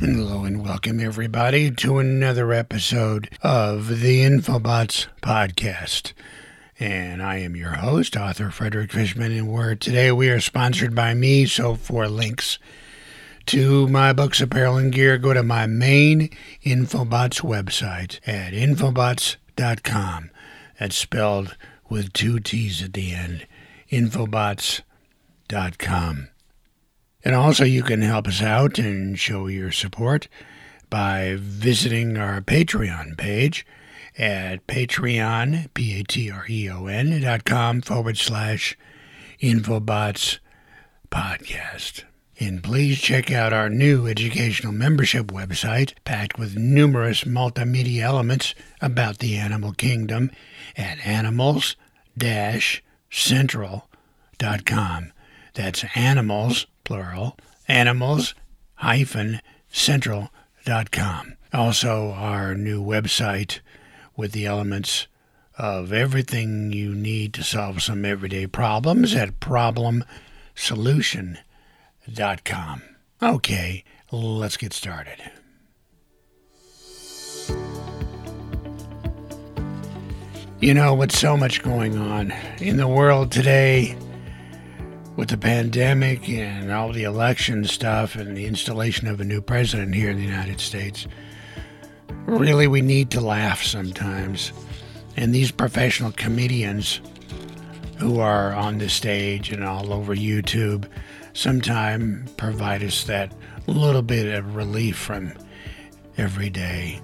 Hello and welcome everybody to another episode of the Infobots podcast. And I am your host, author Frederick Fishman, and where today we are sponsored by me. So for links to my books, apparel, and gear, go to my main Infobots website at infobots.com. That's spelled with two T's at the end. Infobots.com. And also, you can help us out and show your support by visiting our Patreon page at patreon, P-A-T-R-E-O-N dot com forward slash Infobots podcast. And please check out our new educational membership website, packed with numerous multimedia elements about the animal kingdom at animals-central.com. That's animals, plural, animals hyphen central.com. Also, our new website with the elements of everything you need to solve some everyday problems at problemsolution.com. Okay, let's get started. You know, with so much going on in the world today, with the pandemic and all the election stuff and the installation of a new president here in the United States, really we need to laugh sometimes. And these professional comedians who are on the stage and all over YouTube sometimes provide us that little bit of relief from everyday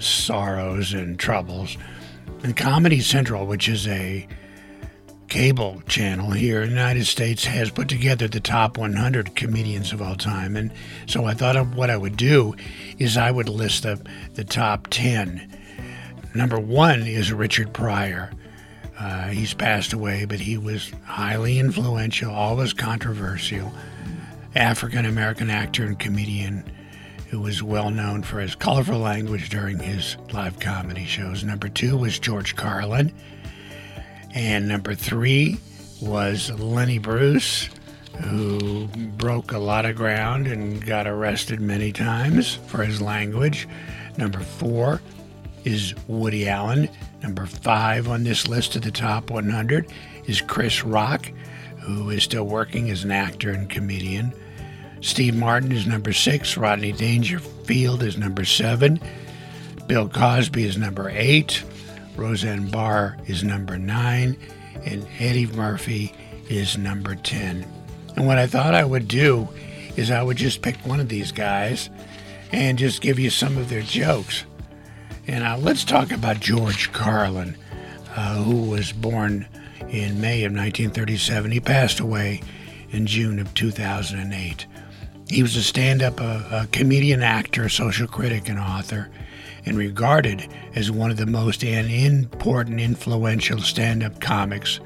sorrows and troubles. And Comedy Central, which is a cable channel here in the United States, has put together the top 100 comedians of all time. And so I thought of what I would do is I would list the, the top 10. Number one is Richard Pryor. Uh, he's passed away, but he was highly influential, always controversial, African American actor and comedian who was well known for his colorful language during his live comedy shows. Number two was George Carlin. And number three was Lenny Bruce, who broke a lot of ground and got arrested many times for his language. Number four is Woody Allen. Number five on this list of the top 100 is Chris Rock, who is still working as an actor and comedian. Steve Martin is number six. Rodney Dangerfield is number seven. Bill Cosby is number eight. Roseanne Barr is number nine. And Eddie Murphy is number 10. And what I thought I would do is I would just pick one of these guys and just give you some of their jokes. And uh, let's talk about George Carlin, uh, who was born in May of 1937. He passed away in June of 2008. He was a stand up a comedian, actor, social critic, and author, and regarded as one of the most important, influential stand up comics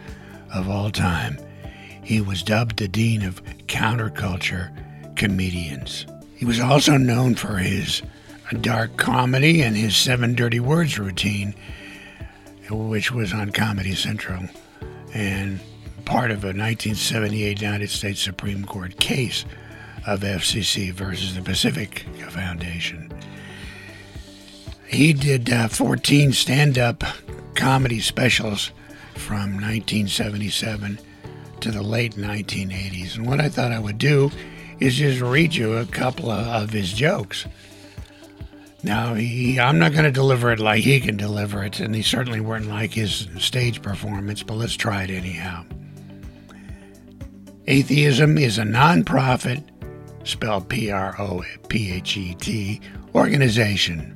of all time. He was dubbed the Dean of Counterculture Comedians. He was also known for his dark comedy and his Seven Dirty Words routine, which was on Comedy Central and part of a 1978 United States Supreme Court case of FCC versus the Pacifica Foundation. He did uh, 14 stand up comedy specials from 1977 to the late 1980s. And what I thought I would do is just read you a couple of, of his jokes. Now, he, I'm not going to deliver it like he can deliver it, and he certainly weren't like his stage performance, but let's try it anyhow. Atheism is a nonprofit spelled P R O P H E T, organization.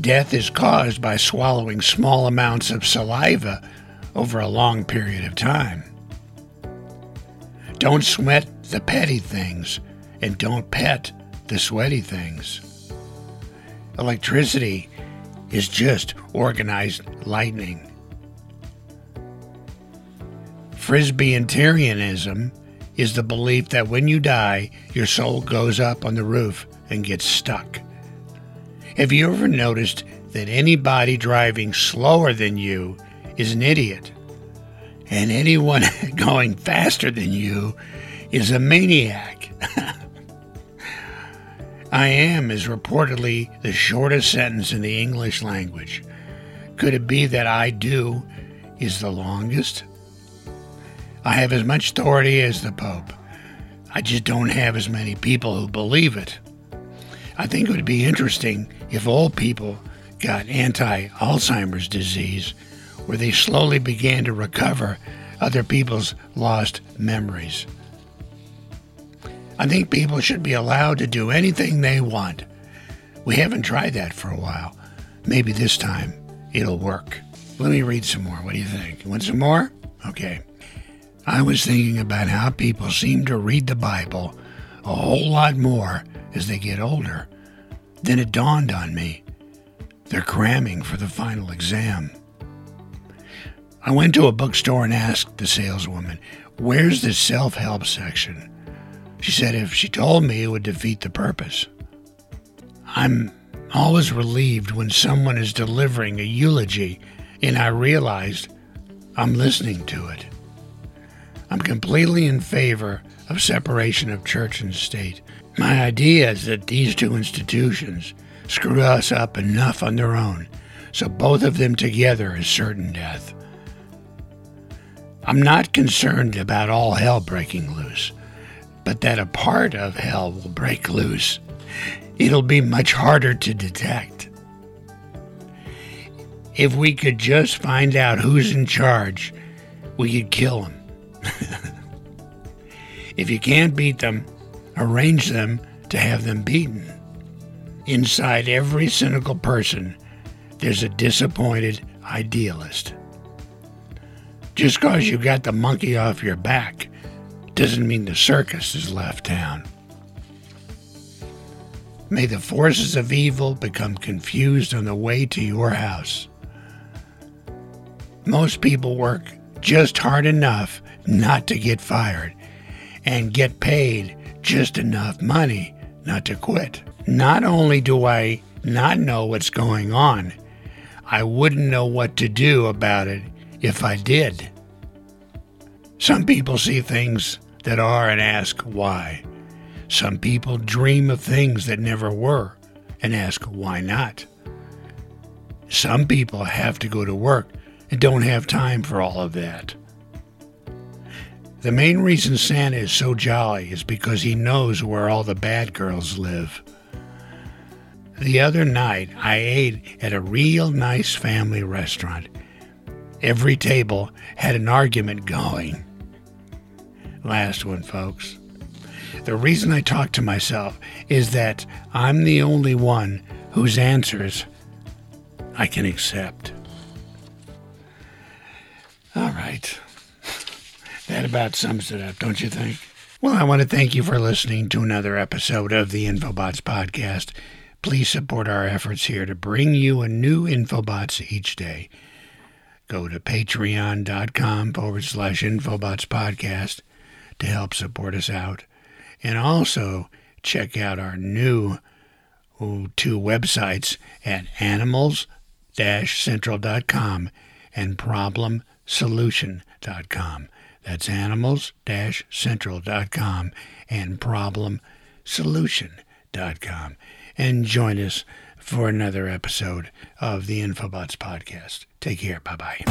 Death is caused by swallowing small amounts of saliva over a long period of time. Don't sweat the petty things, and don't pet the sweaty things. Electricity is just organized lightning. Frisbeeantarianism is the belief that when you die, your soul goes up on the roof and gets stuck. Have you ever noticed that anybody driving slower than you is an idiot? And anyone going faster than you is a maniac. I am is reportedly the shortest sentence in the English language. Could it be that I do is the longest? I have as much authority as the Pope. I just don't have as many people who believe it. I think it would be interesting if old people got anti Alzheimer's disease, where they slowly began to recover other people's lost memories. I think people should be allowed to do anything they want. We haven't tried that for a while. Maybe this time it'll work. Let me read some more. What do you think? You want some more? Okay. I was thinking about how people seem to read the Bible a whole lot more as they get older. Then it dawned on me they're cramming for the final exam. I went to a bookstore and asked the saleswoman, Where's the self help section? She said if she told me, it would defeat the purpose. I'm always relieved when someone is delivering a eulogy and I realized I'm listening to it. I'm completely in favor of separation of church and state. My idea is that these two institutions screw us up enough on their own, so both of them together is certain death. I'm not concerned about all hell breaking loose but that a part of hell will break loose. It'll be much harder to detect. If we could just find out who's in charge, we could kill them. if you can't beat them, arrange them to have them beaten. Inside every cynical person, there's a disappointed idealist. Just because you got the monkey off your back doesn't mean the circus has left town. May the forces of evil become confused on the way to your house. Most people work just hard enough not to get fired and get paid just enough money not to quit. Not only do I not know what's going on, I wouldn't know what to do about it if I did. Some people see things that are and ask why. Some people dream of things that never were and ask why not. Some people have to go to work and don't have time for all of that. The main reason Santa is so jolly is because he knows where all the bad girls live. The other night, I ate at a real nice family restaurant. Every table had an argument going last one, folks. The reason I talk to myself is that I'm the only one whose answers I can accept. All right. That about sums it up, don't you think? Well, I want to thank you for listening to another episode of the Infobots Podcast. Please support our efforts here to bring you a new Infobots each day. Go to patreon.com forward slash Infobots Podcast to help support us out. And also check out our new two websites at animals-central.com and problemsolution.com. That's animals-central.com and problemsolution.com. And join us for another episode of the Infobots podcast. Take care. Bye bye.